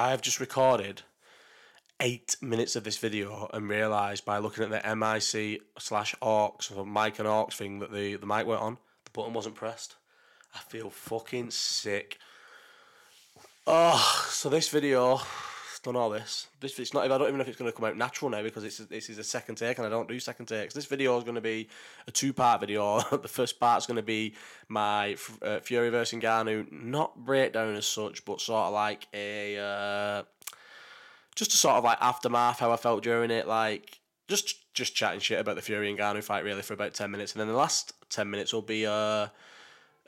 I've just recorded eight minutes of this video and realised by looking at the MIC slash aux or mic and aux thing that the, the mic went on, the button wasn't pressed. I feel fucking sick. Oh, so this video, done all this. This it's not. I don't even know if it's going to come out natural now because it's this is a second take and I don't do second takes. This video is going to be a two part video. the first part is going to be my uh, Fury versus Ngannou, not breakdown as such, but sort of like a uh, just a sort of like aftermath how I felt during it, like just just chatting shit about the Fury and Ngannou fight really for about ten minutes, and then the last ten minutes will be uh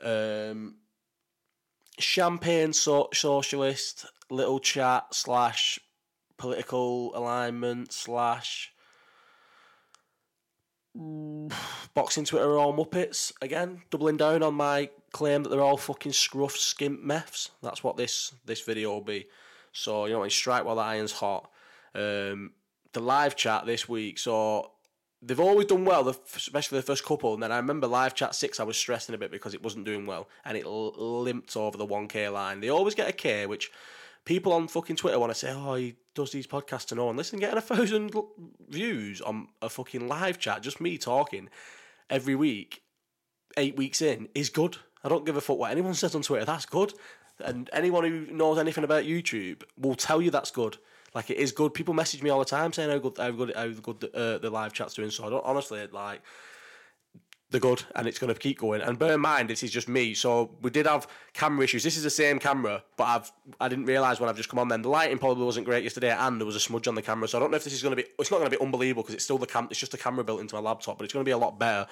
um champagne so- socialist little chat slash political alignment slash boxing Twitter are all muppets again, doubling down on my claim that they're all fucking scruff skimp meths. That's what this this video will be. So you know, you strike while the iron's hot. Um, the live chat this week. So they've always done well, especially the first couple. And then I remember live chat six, I was stressing a bit because it wasn't doing well, and it limped over the one k line. They always get a k, which people on fucking Twitter want to say, oh, he does these podcasts and all. And listen, getting a thousand views on a fucking live chat, just me talking every week, eight weeks in, is good. I don't give a fuck what anyone says on Twitter. That's good. And anyone who knows anything about YouTube will tell you that's good. Like it is good. People message me all the time saying how good, how good, how good the, uh, the live chat's doing. So I don't honestly like they're good and it's going to keep going. And bear in mind, this is just me. So we did have camera issues. This is the same camera, but I've I didn't realise when I've just come on. Then the lighting probably wasn't great yesterday, and there was a smudge on the camera. So I don't know if this is going to be. It's not going to be unbelievable because it's still the cam. It's just a camera built into my laptop, but it's going to be a lot better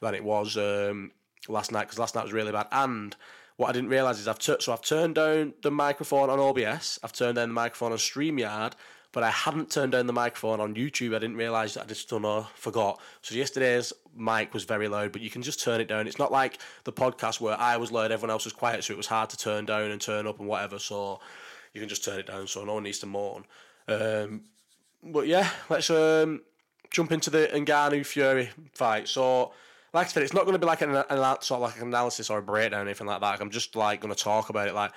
than it was um, last night because last night was really bad. And what I didn't realise is I've tur- so I've turned down the microphone on OBS. I've turned down the microphone on StreamYard, but I hadn't turned down the microphone on YouTube. I didn't realise that I just don't know, forgot. So yesterday's mic was very loud, but you can just turn it down. It's not like the podcast where I was loud, everyone else was quiet, so it was hard to turn down and turn up and whatever. So you can just turn it down, so no one needs to moan. Um, but yeah, let's um, jump into the Ngannou Fury fight. So like I said, it's not going to be like an, an sort of like an analysis or a breakdown or anything like that. I'm just like going to talk about it. Like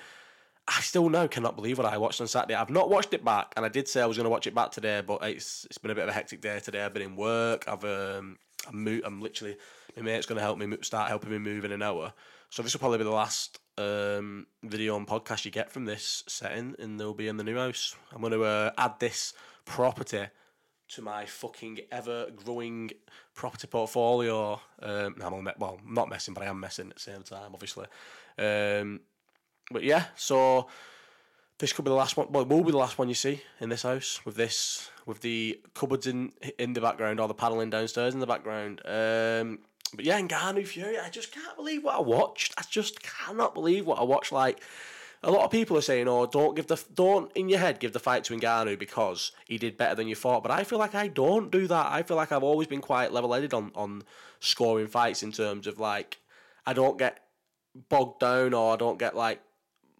I still now cannot believe what I watched on Saturday. I've not watched it back, and I did say I was going to watch it back today, but it's it's been a bit of a hectic day today. I've been in work. I've um I'm, mo- I'm literally my mate's going to help me start helping me move in an hour. So this will probably be the last um, video and podcast you get from this setting, and they'll be in the new house. I'm going to uh, add this property to my fucking ever growing property portfolio. Um, I'm me- well, not messing, but I am messing at the same time, obviously. Um, but yeah, so this could be the last one. Well, will be the last one you see in this house with this, with the cupboards in in the background or the paneling downstairs in the background. Um, but yeah, Ngannou Fury, I just can't believe what I watched. I just cannot believe what I watched. Like a lot of people are saying, "Oh, don't give the don't in your head give the fight to Ngannou because he did better than you thought." But I feel like I don't do that. I feel like I've always been quite level-headed on on scoring fights in terms of like I don't get bogged down or I don't get like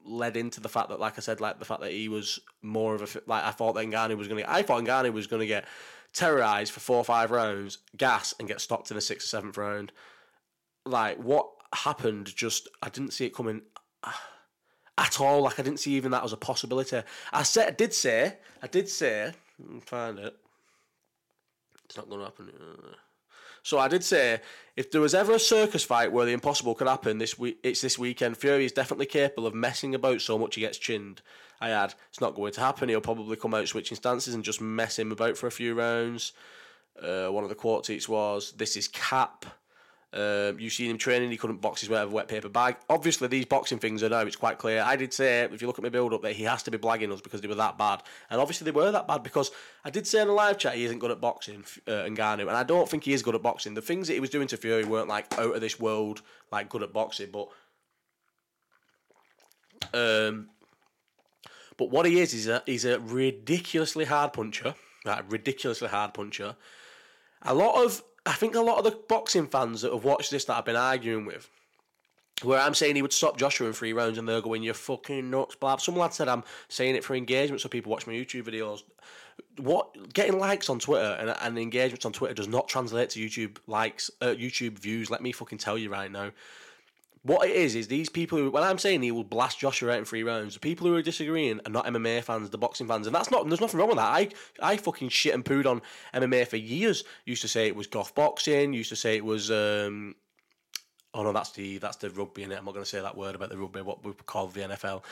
led into the fact that, like I said, like the fact that he was more of a like I thought that Ngannou was going to. I thought Ngannou was going to get terrorized for four or five rounds, gas, and get stopped in the sixth or seventh round. Like what happened? Just I didn't see it coming uh, at all. Like I didn't see even that as a possibility. I said, I did say, I did say, find it. It's not going to happen. Uh, So I did say, if there was ever a circus fight where the impossible could happen this week, it's this weekend. Fury is definitely capable of messing about so much he gets chinned. I had, it's not going to happen. He'll probably come out switching stances and just mess him about for a few rounds. Uh, one of the quote tweets was, "This is cap." Um, you've seen him training, he couldn't box his way out of a wet paper bag. Obviously, these boxing things are now, it's quite clear. I did say, if you look at my build up, that he has to be blagging us because they were that bad. And obviously, they were that bad because I did say in the live chat he isn't good at boxing, uh, Ngannou, and I don't think he is good at boxing. The things that he was doing to Fury weren't like out of this world, like good at boxing, but. Um, but what he is, is a, he's a ridiculously hard puncher, right? Ridiculously hard puncher. A lot of I think a lot of the boxing fans that have watched this that I've been arguing with, where I'm saying he would stop Joshua in three rounds and they're going, you're fucking nuts, blah. Some lad said I'm saying it for engagement so people watch my YouTube videos. What Getting likes on Twitter and, and engagements on Twitter does not translate to YouTube likes, uh, YouTube views. Let me fucking tell you right now. What it is is these people who, when I'm saying he will blast Joshua out in three rounds, the people who are disagreeing are not MMA fans, the boxing fans, and that's not. There's nothing wrong with that. I I fucking shit and pooed on MMA for years. Used to say it was golf boxing. Used to say it was. um Oh no, that's the that's the rugby in it. I'm not going to say that word about the rugby. What we call the NFL.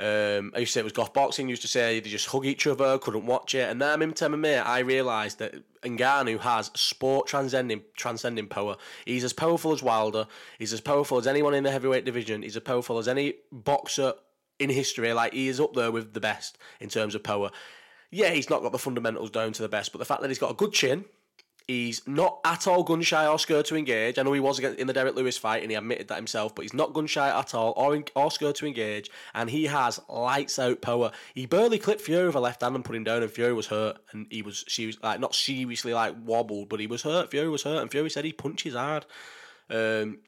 Um, I used to say it was golf boxing. Used to say they just hug each other, couldn't watch it. And I'm in MMA. I realised that Ngannou has sport transcending transcending power. He's as powerful as Wilder. He's as powerful as anyone in the heavyweight division. He's as powerful as any boxer in history. Like he is up there with the best in terms of power. Yeah, he's not got the fundamentals down to the best, but the fact that he's got a good chin, He's not at all gun shy or scared to engage. I know he was in the Derrick Lewis fight and he admitted that himself, but he's not gun shy at all or, or scared to engage. And he has lights out power. He barely clipped Fury with a left hand and put him down, and Fury was hurt. And he was, she was like, not seriously like wobbled, but he was hurt. Fury was hurt, and Fury said he punches hard. Um,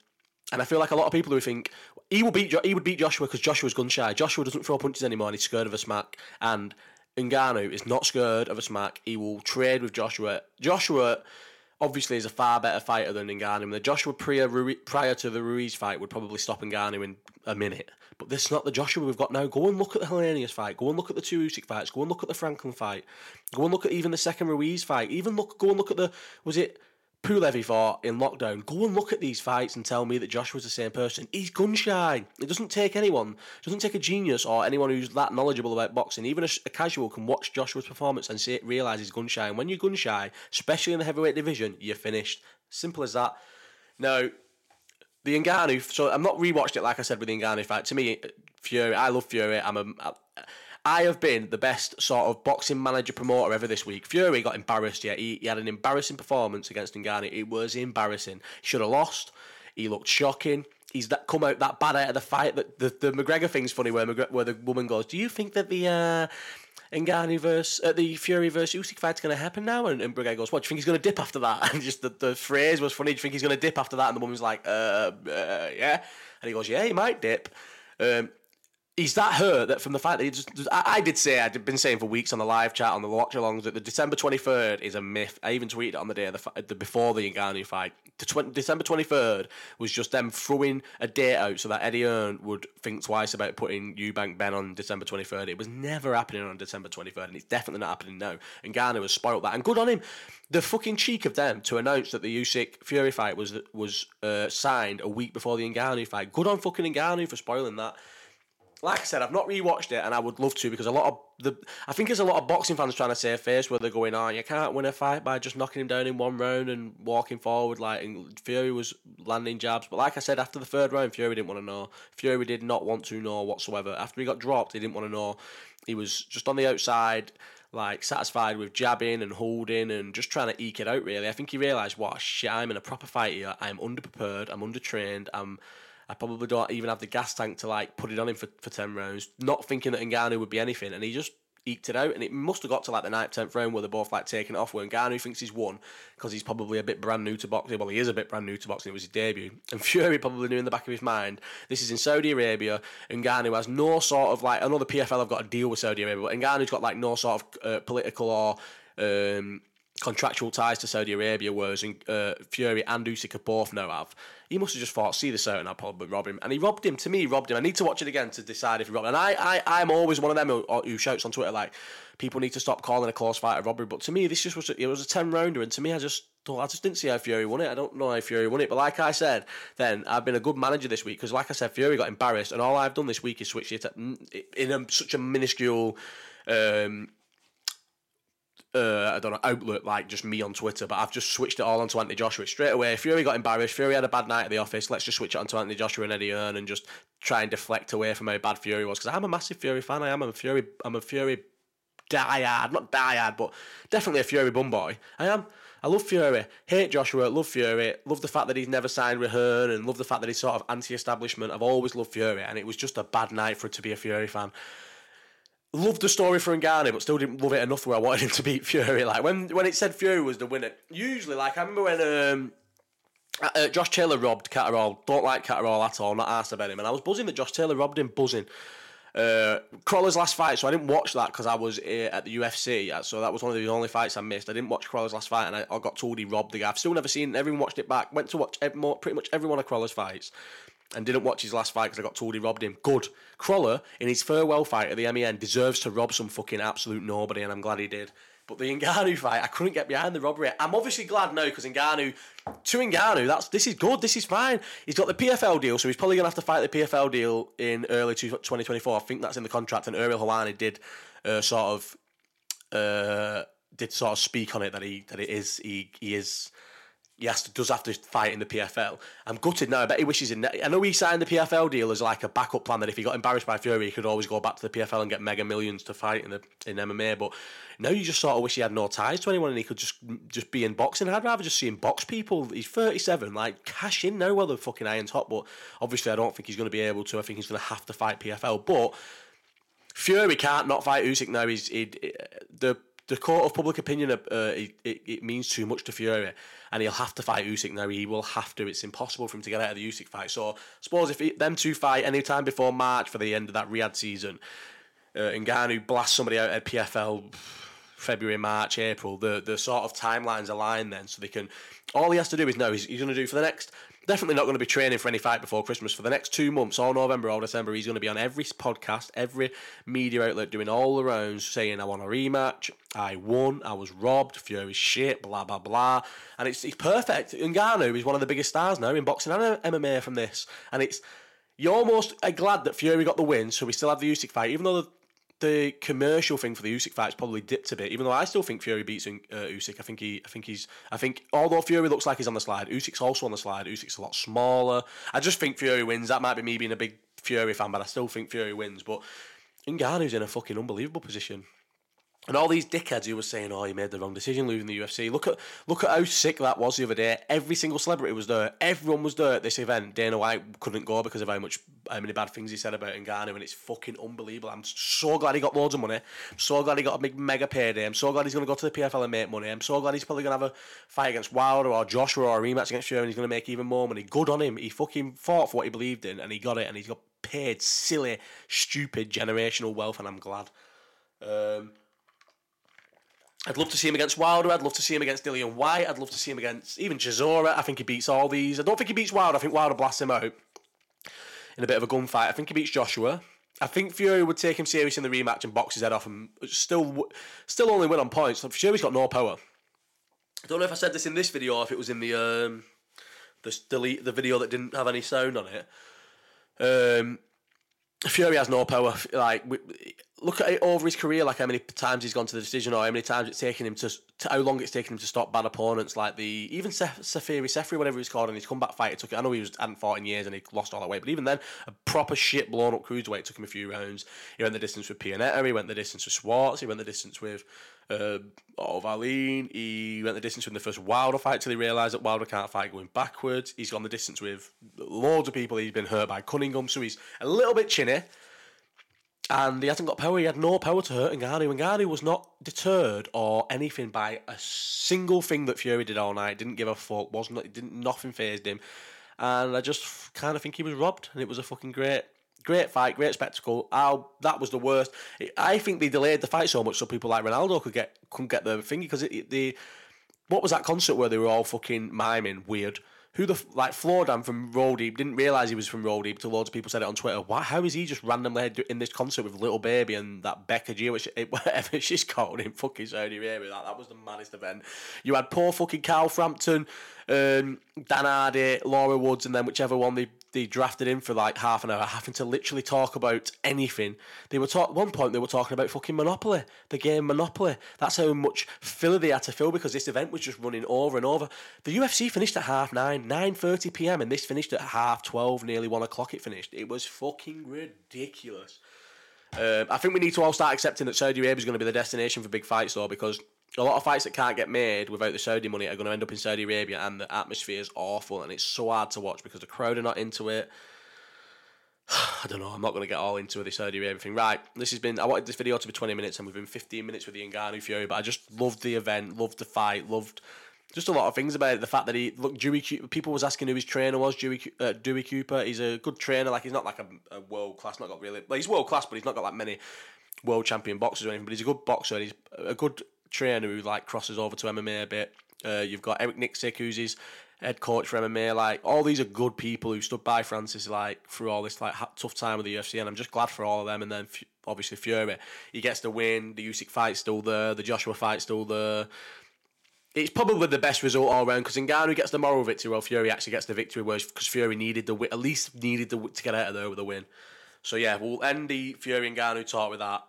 and I feel like a lot of people who think he will beat he would beat Joshua because Joshua's gun shy. Joshua doesn't throw punches anymore, and he's scared of a smack. And Ngannou is not scared of a smack. He will trade with Joshua. Joshua obviously is a far better fighter than Ngannou. The Joshua prior, prior to the Ruiz fight would probably stop Ngannou in a minute. But this is not the Joshua we've got now. Go and look at the Helenius fight. Go and look at the two Usyk fights. Go and look at the Franklin fight. Go and look at even the second Ruiz fight. Even look, go and look at the was it Pulev fought in lockdown. Go and look at these fights and tell me that Joshua's the same person. He's gun shy. It doesn't take anyone. It doesn't take a genius or anyone who's that knowledgeable about boxing. Even a, a casual can watch Joshua's performance and see, realize he's gun shy. And when you're gun shy, especially in the heavyweight division, you're finished. Simple as that. Now, the Ngannou. So I'm not rewatched it like I said with the Ngannou fight. To me, Fury. I love Fury. I'm a. I have been the best sort of boxing manager promoter ever this week. Fury got embarrassed. Yeah, he, he had an embarrassing performance against Ngannou. It was embarrassing. Should have lost. He looked shocking. He's that come out that bad out of the fight. That the, the McGregor thing's funny where McGregor, where the woman goes, "Do you think that the uh, Ngannou versus uh, the Fury versus Usyk fight's going to happen now?" And, and McGregor goes, "What do you think he's going to dip after that?" And just the, the phrase was funny. Do you think he's going to dip after that? And the woman's like, uh, uh, "Yeah," and he goes, "Yeah, he might dip." Um, he's that hurt that from the fact that he just. I, I did say I'd been saying for weeks on the live chat on the watch alongs that the December twenty third is a myth. I even tweeted on the day the, the before the Ngannou fight. The tw- December twenty third was just them throwing a date out so that Eddie Hearn would think twice about putting Eubank Ben on December twenty third. It was never happening on December twenty third, and it's definitely not happening now. And Ngannou has spoiled that, and good on him. The fucking cheek of them to announce that the Usyk Fury fight was was uh, signed a week before the Ngannou fight. Good on fucking Ngannou for spoiling that like I said, I've not rewatched it, and I would love to because a lot of the I think there's a lot of boxing fans trying to save face where they're going, "Oh, you can't win a fight by just knocking him down in one round and walking forward." Like and Fury was landing jabs, but like I said, after the third round, Fury didn't want to know. Fury did not want to know whatsoever. After he got dropped, he didn't want to know. He was just on the outside, like satisfied with jabbing and holding and just trying to eke it out. Really, I think he realised, "What a shit! I'm in a proper fight here. I'm underprepared. I'm undertrained. I'm." I probably don't even have the gas tank to like put it on him for, for 10 rounds, not thinking that Ngannou would be anything. And he just eked it out. And it must have got to like the 9th, 10th round where they're both like taking it off, where Ngannou thinks he's won because he's probably a bit brand new to boxing. Well, he is a bit brand new to boxing. It was his debut. And Fury probably knew in the back of his mind, this is in Saudi Arabia. Ngannou has no sort of like, the PFL have got to deal with Saudi Arabia, but Ngannou's got like no sort of uh, political or. Um, contractual ties to Saudi Arabia, whereas uh, Fury and Usyk both now have. He must have just thought, see this out, and I'll probably rob him. And he robbed him. To me, he robbed him. I need to watch it again to decide if he robbed him. And I, I, I'm always one of them who, who shouts on Twitter, like, people need to stop calling a close fight a robbery. But to me, this just was, a, it was a 10 rounder. And to me, I just I just didn't see how Fury won it. I don't know how Fury won it. But like I said, then I've been a good manager this week because, like I said, Fury got embarrassed. And all I've done this week is switch it in a, such a minuscule. Um, uh, I don't know, outlet like just me on Twitter, but I've just switched it all onto Anthony Joshua straight away. Fury got embarrassed. Fury had a bad night at the office. Let's just switch it onto Anthony Joshua and Eddie Hearn and just try and deflect away from how bad Fury was. Because I'm a massive Fury fan. I am. I'm a Fury. I'm a Fury diehard, not diehard, but definitely a Fury bum boy. I am. I love Fury. Hate Joshua. Love Fury. Love the fact that he's never signed with Hearn, and love the fact that he's sort of anti-establishment. I've always loved Fury, and it was just a bad night for it to be a Fury fan loved the story for Ngannou, but still didn't love it enough where I wanted him to beat Fury. Like when when it said Fury was the winner, usually like I remember when um, uh, uh Josh Taylor robbed Catterall. Don't like Catterall at all. Not asked about him, and I was buzzing that Josh Taylor robbed him. Buzzing. Uh, Crawler's last fight, so I didn't watch that because I was uh, at the UFC. Uh, so that was one of the only fights I missed. I didn't watch Crawler's last fight, and I, I got told he robbed the guy. I've still never seen. Everyone watched it back. Went to watch every, pretty much every one of Crawler's fights and didn't watch his last fight because I got told he robbed him. Good. Crawler, in his farewell fight at the MEN, deserves to rob some fucking absolute nobody, and I'm glad he did. But the Ngannou fight, I couldn't get behind the robbery. I'm obviously glad now because Ngannou, to Ngannou, that's this is good. This is fine. He's got the PFL deal, so he's probably gonna have to fight the PFL deal in early 2024. I think that's in the contract, and Ariel Helwani did uh, sort of uh, did sort of speak on it that he that it is he he is he has to, does have to fight in the PFL. I'm gutted now. I bet he wishes in. I know he signed the PFL deal as like a backup plan that if he got embarrassed by Fury, he could always go back to the PFL and get mega millions to fight in the in MMA. But now you just sort of wish he had no ties to anyone and he could just just be in boxing. I'd rather just see him box people. He's 37, like cash in now while the fucking iron's hot. But obviously, I don't think he's going to be able to. I think he's going to have to fight PFL. But Fury can't not fight Usyk now. He's he, the the court of public opinion, uh, it, it, it, means too much to Fury, and he'll have to fight Usyk now. He will have to. It's impossible for him to get out of the Usyk fight. So, suppose if he, them two fight any time before March for the end of that Riyadh season, uh, Ngannou blasts somebody out at PFL February, March, April, the the sort of timelines align then, so they can. All he has to do is know he's, he's going to do for the next definitely not going to be training for any fight before Christmas. For the next two months, all November, all December, he's going to be on every podcast, every media outlet, doing all the rounds, saying, I want a rematch, I won, I was robbed, Fury shit, blah, blah, blah. And it's, it's perfect. Ngannou is one of the biggest stars now in boxing and MMA from this. And it's, you're almost uh, glad that Fury got the win, so we still have the Usyk fight, even though the the commercial thing for the Usyk fight's probably dipped a bit. Even though I still think Fury beats uh, Usyk, I think he, I think he's, I think although Fury looks like he's on the slide, Usyk's also on the slide. Usyk's a lot smaller. I just think Fury wins. That might be me being a big Fury fan, but I still think Fury wins. But Ngannou's in a fucking unbelievable position. And all these dickheads who were saying, "Oh, he made the wrong decision leaving the UFC." Look at look at how sick that was the other day. Every single celebrity was there. Everyone was there at this event. Dana White couldn't go because of how much how many bad things he said about Ngannou, and it's fucking unbelievable. I'm so glad he got loads of money. I'm so glad he got a big mega payday. I'm so glad he's going to go to the PFL and make money. I'm so glad he's probably going to have a fight against Wilder or Joshua or a rematch against and he's going to make even more money. Good on him. He fucking fought for what he believed in, and he got it, and he's got paid silly, stupid generational wealth, and I'm glad. Um, I'd love to see him against Wilder. I'd love to see him against Dillian Whyte. I'd love to see him against even Chisora. I think he beats all these. I don't think he beats Wilder. I think Wilder blasts him out in a bit of a gunfight. I think he beats Joshua. I think Fury would take him serious in the rematch and box his head off and still still only win on points. Fury's got no power. I don't know if I said this in this video or if it was in the um, the delete the video that didn't have any sound on it. Um, Fury has no power. Like look at it over his career, like how many times he's gone to the decision, or how many times it's taken him to, to how long it's taken him to stop bad opponents, like the even Sef, Seferi Seferi, whatever he's called, and his comeback fight. It took. I know he was hadn't fought in years and he lost all that weight, but even then, a proper shit blown up cruiserweight took him a few rounds. He went the distance with Pianeta. He went the distance with Schwarz. He went the distance with uh, Otto He went the distance with the first Wilder fight till he realised that Wilder can't fight going backwards. He's gone the distance with loads of people. He's been hurt by Cunningham, so he's a little bit chinny and he hasn't got power. He had no power to hurt Ngannou. Ngannou was not deterred or anything by a single thing that Fury did all night. Didn't give a fuck. Wasn't didn't nothing phased him. And I just kind of think he was robbed. And it was a fucking great, great fight, great spectacle. How that was the worst. I think they delayed the fight so much so people like Ronaldo could get couldn't get the thing because the what was that concert where they were all fucking miming weird who the like Flowdan from Roll Deep didn't realize he was from Roll Deep. Till loads of people said it on Twitter. Why? How is he just randomly in this concert with Lil Baby and that Becca G, which it, whatever she's called in fucking Saudi Arabia? That that was the maddest event. You had poor fucking Carl Frampton, um, Dan Hardy, Laura Woods, and then whichever one they they drafted in for like half an hour, having to literally talk about anything. They were talk one point they were talking about fucking Monopoly, the game Monopoly. That's how much filler they had to fill because this event was just running over and over. The UFC finished at half nine, nine thirty p.m. and this finished at half twelve, nearly one o'clock. It finished. It was fucking ridiculous. Um, I think we need to all start accepting that Saudi Arabia is going to be the destination for big fights, though, because a lot of fights that can't get made without the Saudi money are going to end up in Saudi Arabia, and the atmosphere is awful, and it's so hard to watch because the crowd are not into it. I don't know. I'm not going to get all into the Saudi Arabia thing. Right, this has been. I wanted this video to be 20 minutes, and we've been 15 minutes with the Ngannou Fury. But I just loved the event, loved the fight, loved just a lot of things about it. The fact that he look, Dewey. People was asking who his trainer was. Dewey, uh, Dewey Cooper. He's a good trainer. Like he's not like a, a world class. Not got really. Well, he's world class, but he's not got like many world champion boxers or anything. But he's a good boxer. And he's a good trainer who like crosses over to MMA a bit. Uh, you've got Eric Nicksick, who's his head coach for MMA. Like all these are good people who stood by Francis like through all this like tough time with the UFC, and I'm just glad for all of them. And then obviously Fury, he gets the win. The Usyk fight's still there. The Joshua fight's still there. It's probably the best result all round because Ngannou gets the moral victory, while Fury actually gets the victory. Because Fury needed the at least needed the, to get out of there with a win. So yeah, we'll end the Fury and Ngannou talk with that,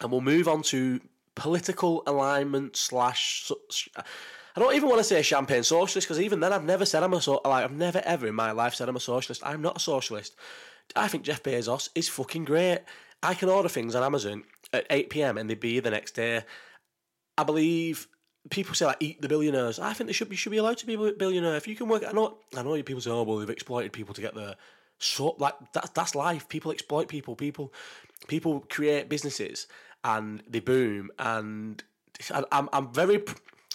and we'll move on to political alignment slash. I don't even want to say champagne socialist because even then I've never said I'm a so like I've never ever in my life said I'm a socialist. I'm not a socialist. I think Jeff Bezos is fucking great. I can order things on Amazon at 8 p.m. and they be the next day. I believe people say like eat the billionaires. I think they should be should be allowed to be a billionaire. If you can work, I know I know people say oh well they've exploited people to get there. So like that's that's life. People exploit people. People people create businesses and they boom. And I'm I'm very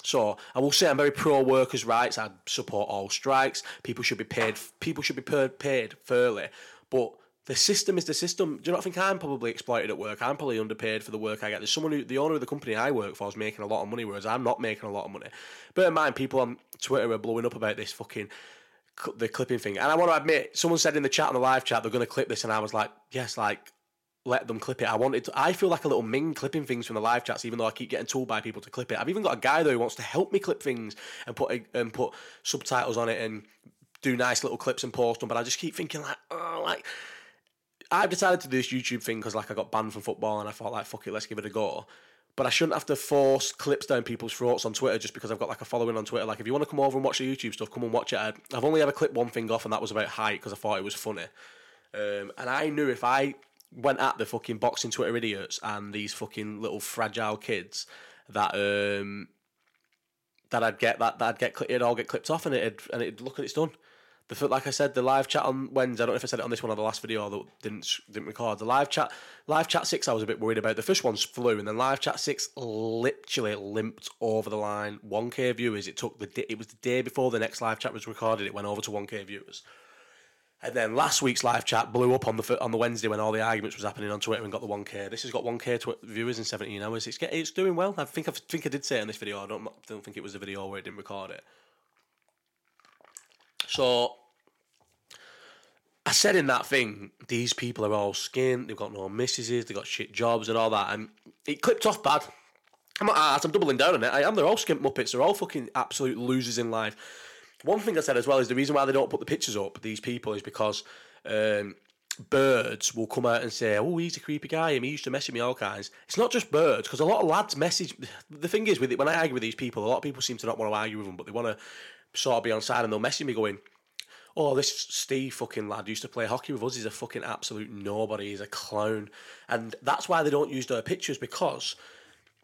so I will say I'm very pro workers' rights. I support all strikes. People should be paid. People should be paid fairly. But the system is the system. Do you not think I'm probably exploited at work? I'm probably underpaid for the work I get. There's someone who, the owner of the company I work for, is making a lot of money, whereas I'm not making a lot of money. Bear in mind, people on Twitter are blowing up about this fucking the clipping thing. And I want to admit, someone said in the chat on the live chat they're going to clip this, and I was like, yes, like let them clip it. I wanted to, I feel like a little ming clipping things from the live chats, even though I keep getting told by people to clip it. I've even got a guy though who wants to help me clip things and put and put subtitles on it and do nice little clips and post them. But I just keep thinking like, oh, like I've decided to do this YouTube thing because like I got banned from football and I thought like fuck it, let's give it a go. But I shouldn't have to force clips down people's throats on Twitter just because I've got like a following on Twitter. Like if you want to come over and watch the YouTube stuff, come and watch it. I've only ever clipped one thing off and that was about height because I thought it was funny. Um, and I knew if I went at the fucking boxing Twitter idiots and these fucking little fragile kids that um that I'd get that, that I'd get it'd all get clipped off and it'd and it'd look at it's done. The like I said, the live chat on Wednesday. I don't know if I said it on this one or the last video that didn't didn't record. The live chat, live chat six, I was a bit worried about. The first one's flew, and then live chat six literally limped over the line. One k viewers. It took the it was the day before the next live chat was recorded. It went over to one k viewers. And then last week's live chat blew up on the on the Wednesday when all the arguments was happening on Twitter and got the one k. This has got one k tw- viewers in seventeen hours. It's it's doing well. I think I think I did say in this video. I don't don't think it was a video where it didn't record it. So I said in that thing, these people are all skint, they've got no missuses, they've got shit jobs and all that, and it clipped off bad. I'm not I'm doubling down on it. I am, they're all skimp muppets, they're all fucking absolute losers in life. One thing I said as well is the reason why they don't put the pictures up, these people, is because um, birds will come out and say, "Oh, he's a creepy guy. and he used to mess with me all kinds." It's not just birds because a lot of lads message. The thing is with it, when I argue with these people, a lot of people seem to not want to argue with them, but they want to sort of be on side and they'll message me going, oh, this Steve fucking lad used to play hockey with us. He's a fucking absolute nobody. He's a clown. And that's why they don't use their pictures because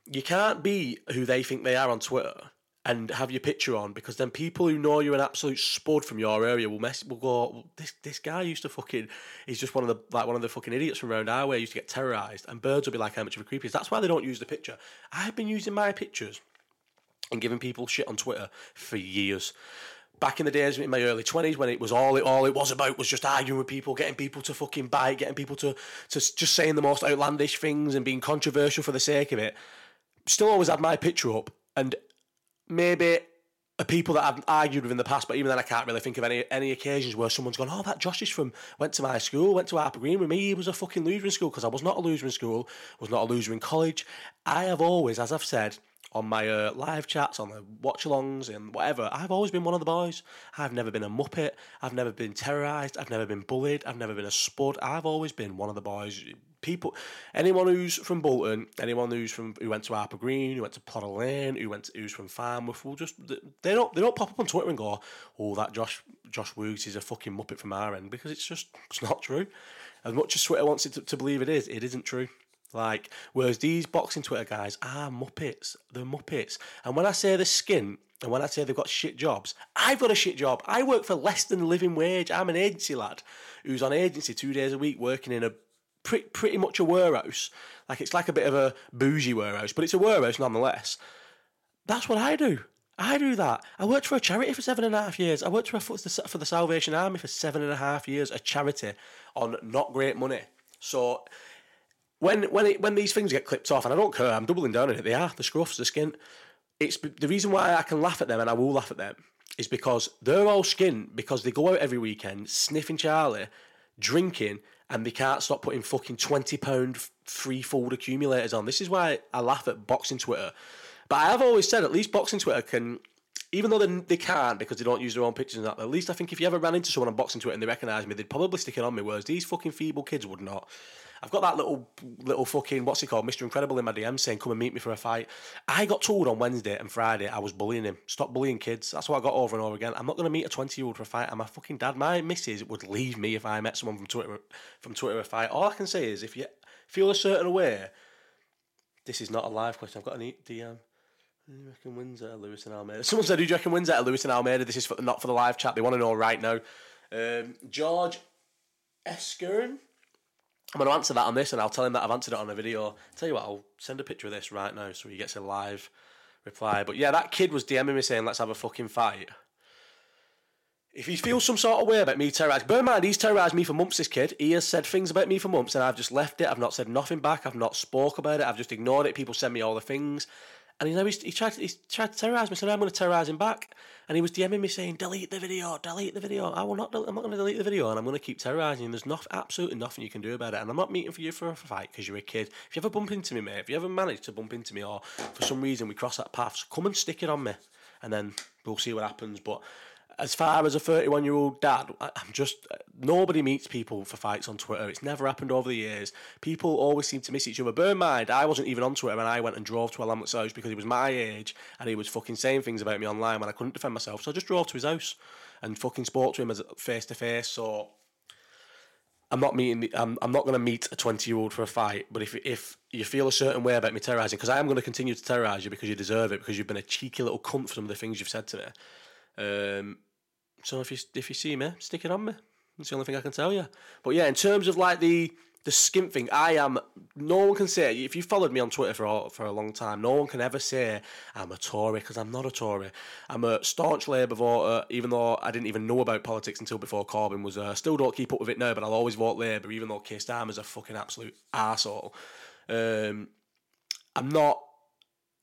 you can't be who they think they are on Twitter and have your picture on because then people who know you're an absolute spud from your area will mess will go this this guy used to fucking he's just one of the like one of the fucking idiots from around our way used to get terrorized and birds will be like how much of a creep is that's why they don't use the picture I've been using my pictures and giving people shit on Twitter for years back in the days in my early twenties when it was all it all it was about was just arguing with people, getting people to fucking bite getting people to to just saying the most outlandish things and being controversial for the sake of it. Still always had my picture up, and maybe people that I've argued with in the past, but even then I can't really think of any any occasions where someone's gone, oh, that Josh is from, went to my school, went to Harper Green with me, he was a fucking loser in school, because I was not a loser in school, was not a loser in college. I have always, as I've said, on my uh, live chats, on the watch alongs, and whatever. I've always been one of the boys. I've never been a muppet. I've never been terrorised. I've never been bullied. I've never been a spud. I've always been one of the boys. People, anyone who's from Bolton, anyone who's from who went to Harper Green, who went to Potter Lane, who went to, who's from Farnworth, will just they don't they don't pop up on Twitter and go, oh that Josh Josh Woods is a fucking muppet from our end because it's just it's not true. As much as Twitter wants it to, to believe it is, it isn't true. Like, whereas these boxing Twitter guys are muppets. They're muppets. And when I say the skin, and when I say they've got shit jobs, I've got a shit job. I work for less than living wage. I'm an agency lad who's on agency two days a week working in a pretty, pretty much a warehouse. Like, it's like a bit of a bougie warehouse, but it's a warehouse nonetheless. That's what I do. I do that. I worked for a charity for seven and a half years. I worked for, for the Salvation Army for seven and a half years, a charity on not great money. So when when it, when these things get clipped off, and I don't care, I'm doubling down on it. They are the scruffs, the skin. It's the reason why I can laugh at them, and I will laugh at them, is because they're all skint because they go out every weekend sniffing Charlie, drinking, and they can't stop putting fucking twenty pound free food accumulators on. This is why I laugh at boxing Twitter. But I have always said at least boxing Twitter can even though they, they can't because they don't use their own pictures and that, at least I think if you ever ran into someone on boxing Twitter and they recognise me, they'd probably stick it on me. Whereas these fucking feeble kids would not. I've got that little little fucking what's he called, Mr. Incredible in my DM saying, "Come and meet me for a fight." I got told on Wednesday and Friday I was bullying him. Stop bullying kids. That's what I got over and over again. I'm not going to meet a 20 year old for a fight. I'm a fucking dad. My missus would leave me if I met someone from Twitter from Twitter a fight. All I can say is if you feel a certain way, this is not a live question. I've got an DM. Who you reckon wins Lewis and Almeida? Someone said, "Who do you reckon wins Lewis and Almeida?" This is for, not for the live chat. They want to know right now. Um, George Eskern. I'm going to answer that on this, and I'll tell him that I've answered it on a video. Tell you what, I'll send a picture of this right now so he gets a live reply. But yeah, that kid was DMing me saying, "Let's have a fucking fight." If he feels some sort of way about me terrorising, bear in mind, he's terrorised me for months, this kid. He has said things about me for months, and I've just left it. I've not said nothing back. I've not spoke about it. I've just ignored it. People send me all the things. And you know, he tried he tried to terrorise me, so I'm going to terrorise him back. And he was DMing me saying, delete the video, delete the video. I will not, I'm not going to delete the video, and I'm going to keep terrorising you. There's not, absolutely nothing you can do about it. And I'm not meeting for you for a fight because you're a kid. If you ever bump into me, mate, if you ever manage to bump into me, or for some reason we cross that path, so come and stick it on me, and then we'll see what happens. But as far as a 31 year old dad, I'm just nobody meets people for fights on Twitter. It's never happened over the years. People always seem to miss each other. Bear in mind, I wasn't even on Twitter when I went and drove to a Alamut's house because he was my age and he was fucking saying things about me online when I couldn't defend myself. So I just drove to his house and fucking spoke to him as face to face. So I'm not meeting. I'm, I'm not going to meet a 20 year old for a fight. But if if you feel a certain way about me terrorising, because I am going to continue to terrorise you because you deserve it, because you've been a cheeky little cunt for some of the things you've said to me. Um, so if you if you see me, stick it on me. That's the only thing I can tell you. But yeah, in terms of like the the skimp thing, I am. No one can say if you followed me on Twitter for a, for a long time, no one can ever say I'm a Tory because I'm not a Tory. I'm a staunch Labour voter, even though I didn't even know about politics until before Corbyn was. Uh, still don't keep up with it now, but I'll always vote Labour, even though Keir Starmer's a fucking absolute arsehole. Um, I'm not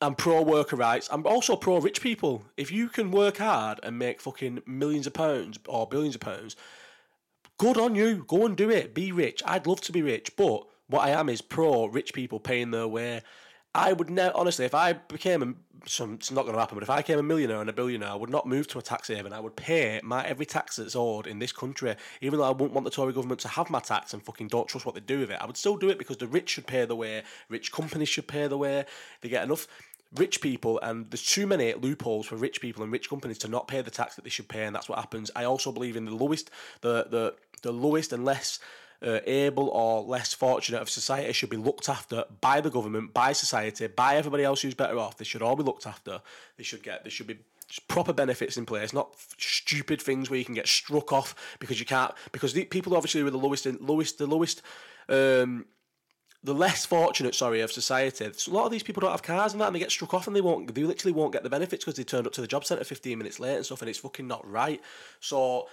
I'm pro worker rights. I'm also pro rich people. If you can work hard and make fucking millions of pounds or billions of pounds, good on you. Go and do it. Be rich. I'd love to be rich, but what I am is pro rich people paying their way. I would never, honestly, if I became a, some, it's not going to happen, but if I became a millionaire and a billionaire, I would not move to a tax haven. I would pay my every tax that's owed in this country, even though I wouldn't want the Tory government to have my tax and fucking don't trust what they do with it. I would still do it because the rich should pay the way, rich companies should pay the way. They get enough rich people, and there's too many loopholes for rich people and rich companies to not pay the tax that they should pay, and that's what happens. I also believe in the lowest, the the the lowest and less. Uh, able or less fortunate of society should be looked after by the government, by society, by everybody else who's better off. They should all be looked after. They should get. There should be proper benefits in place, not stupid things where you can get struck off because you can't. Because the people obviously with the lowest, lowest, the lowest um, the less fortunate, sorry, of society. So a lot of these people don't have cars and that, and they get struck off, and they won't, they literally won't get the benefits because they turned up to the job centre fifteen minutes late and stuff, and it's fucking not right. So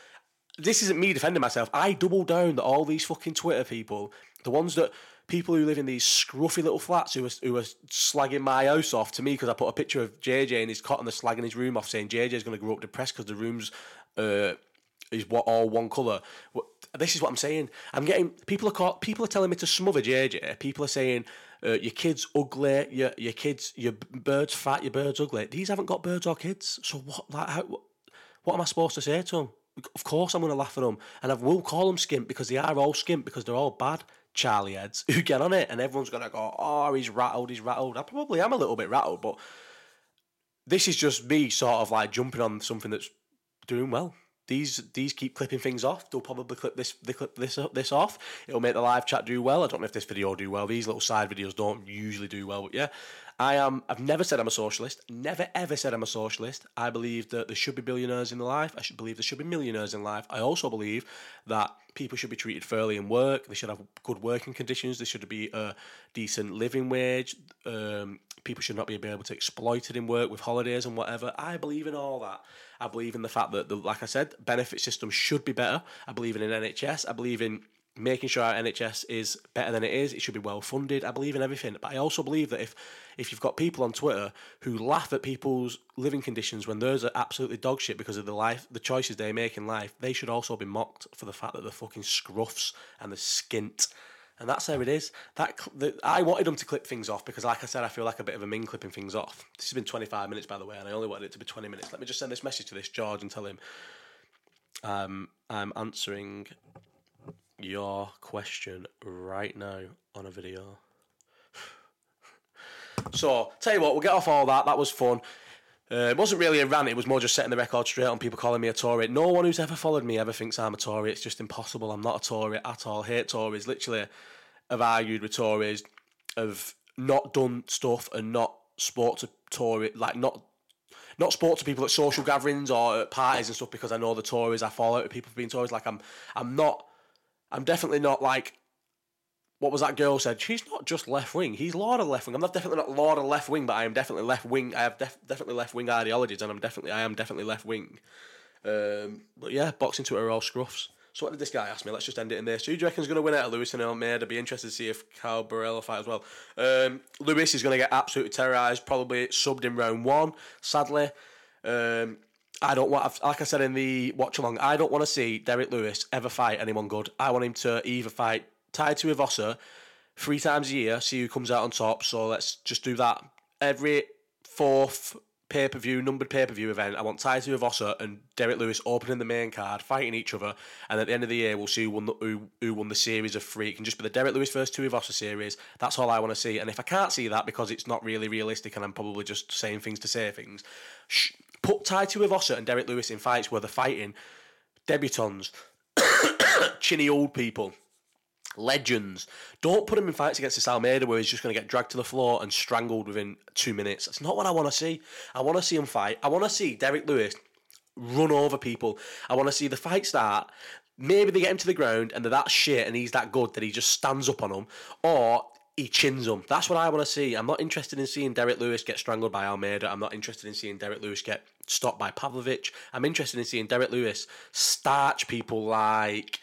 this isn't me defending myself. I double down that all these fucking Twitter people, the ones that people who live in these scruffy little flats who are, who are slagging my house off to me because I put a picture of JJ in his cot and they're slagging his room off, saying JJ's going to grow up depressed because the room's uh, is what all one colour this is what I'm saying. I'm getting people are caught, people are telling me to smother JJ. People are saying uh, your kid's ugly, your your kids your bird's fat, your bird's ugly. These haven't got birds or kids. So what like how, what am I supposed to say to them? Of course I'm going to laugh at them, and I will call them skimp because they are all skimp because they're all bad. Charlie heads who get on it, and everyone's going to go, "Oh, he's rattled, he's rattled." I probably am a little bit rattled, but this is just me sort of like jumping on something that's doing well these these keep clipping things off. They'll probably clip this they clip this this off. It'll make the live chat do well. I don't know if this video will do well. These little side videos don't usually do well, but yeah. I am I've never said I'm a socialist. Never ever said I'm a socialist. I believe that there should be billionaires in life. I should believe there should be millionaires in life. I also believe that people should be treated fairly in work. They should have good working conditions. There should be a decent living wage. Um, people should not be able to exploit it in work with holidays and whatever. I believe in all that. I believe in the fact that, the, like I said, benefit system should be better. I believe in an NHS. I believe in making sure our NHS is better than it is. It should be well funded. I believe in everything, but I also believe that if if you've got people on Twitter who laugh at people's living conditions when theirs are absolutely dog shit because of the life, the choices they make in life, they should also be mocked for the fact that they're fucking scruffs and they're skint. And that's how it is. That the, I wanted them to clip things off because, like I said, I feel like a bit of a min clipping things off. This has been 25 minutes, by the way, and I only wanted it to be 20 minutes. Let me just send this message to this George and tell him um, I'm answering your question right now on a video. So, tell you what, we'll get off all that. That was fun. Uh, it wasn't really a rant, it was more just setting the record straight on people calling me a Tory. No one who's ever followed me ever thinks I'm a Tory. It's just impossible. I'm not a Tory at all. Hate Tories. Literally, have argued with Tories, have not done stuff and not spoke to Tory, like not not spoke to people at social gatherings or at parties and stuff because I know the Tories. I fall out with people for being Tories. Like I'm, I'm not, I'm definitely not like what was that girl said? She's not just left wing. He's Lord of left wing. I'm not definitely not Lord of left wing, but I am definitely left wing. I have def- definitely left wing ideologies, and I'm definitely I am definitely left wing. Um, but yeah, boxing Twitter are all scruffs. So what did this guy ask me? Let's just end it in this. Who do you reckon's going to win out of Lewis and Almeida? I'd be interested to see if Caio Borralho fight as well. Um, Lewis is going to get absolutely terrorised, probably subbed in round one, sadly. Um, I don't want, like I said in the watch along, I don't want to see Derrick Lewis ever fight anyone good. I want him to either fight Tai Tuivasa three times a year, see who comes out on top. So let's just do that every fourth pay per view, numbered pay per view event. I want Tai Tuivasa and Derrick Lewis opening the main card, fighting each other, and at the end of the year, we'll see who won the, who, who won the series of three. It can just be the Derrick Lewis versus Tuivasa series. That's all I want to see. And if I can't see that because it's not really realistic and I'm probably just saying things to say things, shh, put Tai Tuivasa and Derrick Lewis in fights where they're fighting debutants, chinny old people legends. Don't put him in fights against this Almeida where he's just going to get dragged to the floor and strangled within two minutes. That's not what I want to see. I want to see him fight. I want to see Derrick Lewis run over people. I want to see the fight start. Maybe they get him to the ground and they're that shit and he's that good that he just stands up on them, or he chins them. That's what I want to see. I'm not interested in seeing Derrick Lewis get strangled by Almeida. I'm not interested in seeing Derrick Lewis get stopped by Pavlovich. I'm interested in seeing Derrick Lewis starch people like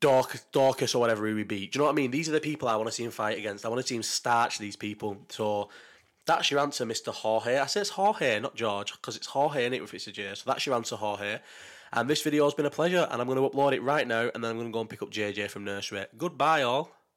Dorcas, Dorcas or whatever he would be. Do you know what I mean? These are the people I want to see him fight against. I want to see him starch these people. So that's your answer, Mr. Jorge. I say it's Jorge, not George, because it's Jorge in it if it's a J. So that's your answer, Jorge. And this video has been a pleasure, and I'm going to upload it right now, and then I'm going to go and pick up JJ from nursery. Goodbye, all.